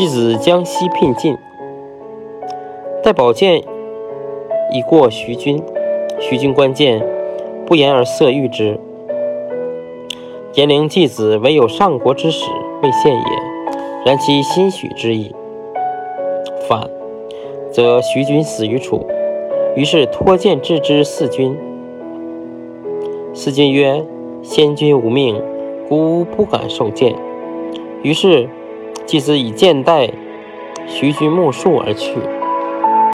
继子将西聘进，待宝剑已过徐君，徐君观剑，不言而色欲之。颜陵继子唯有上国之使未献也，然其心许之意。反，则徐君死于楚，于是托剑置之四君。四君曰：“先君无命，孤不敢受剑。”于是。即是以剑代徐徐木树而去。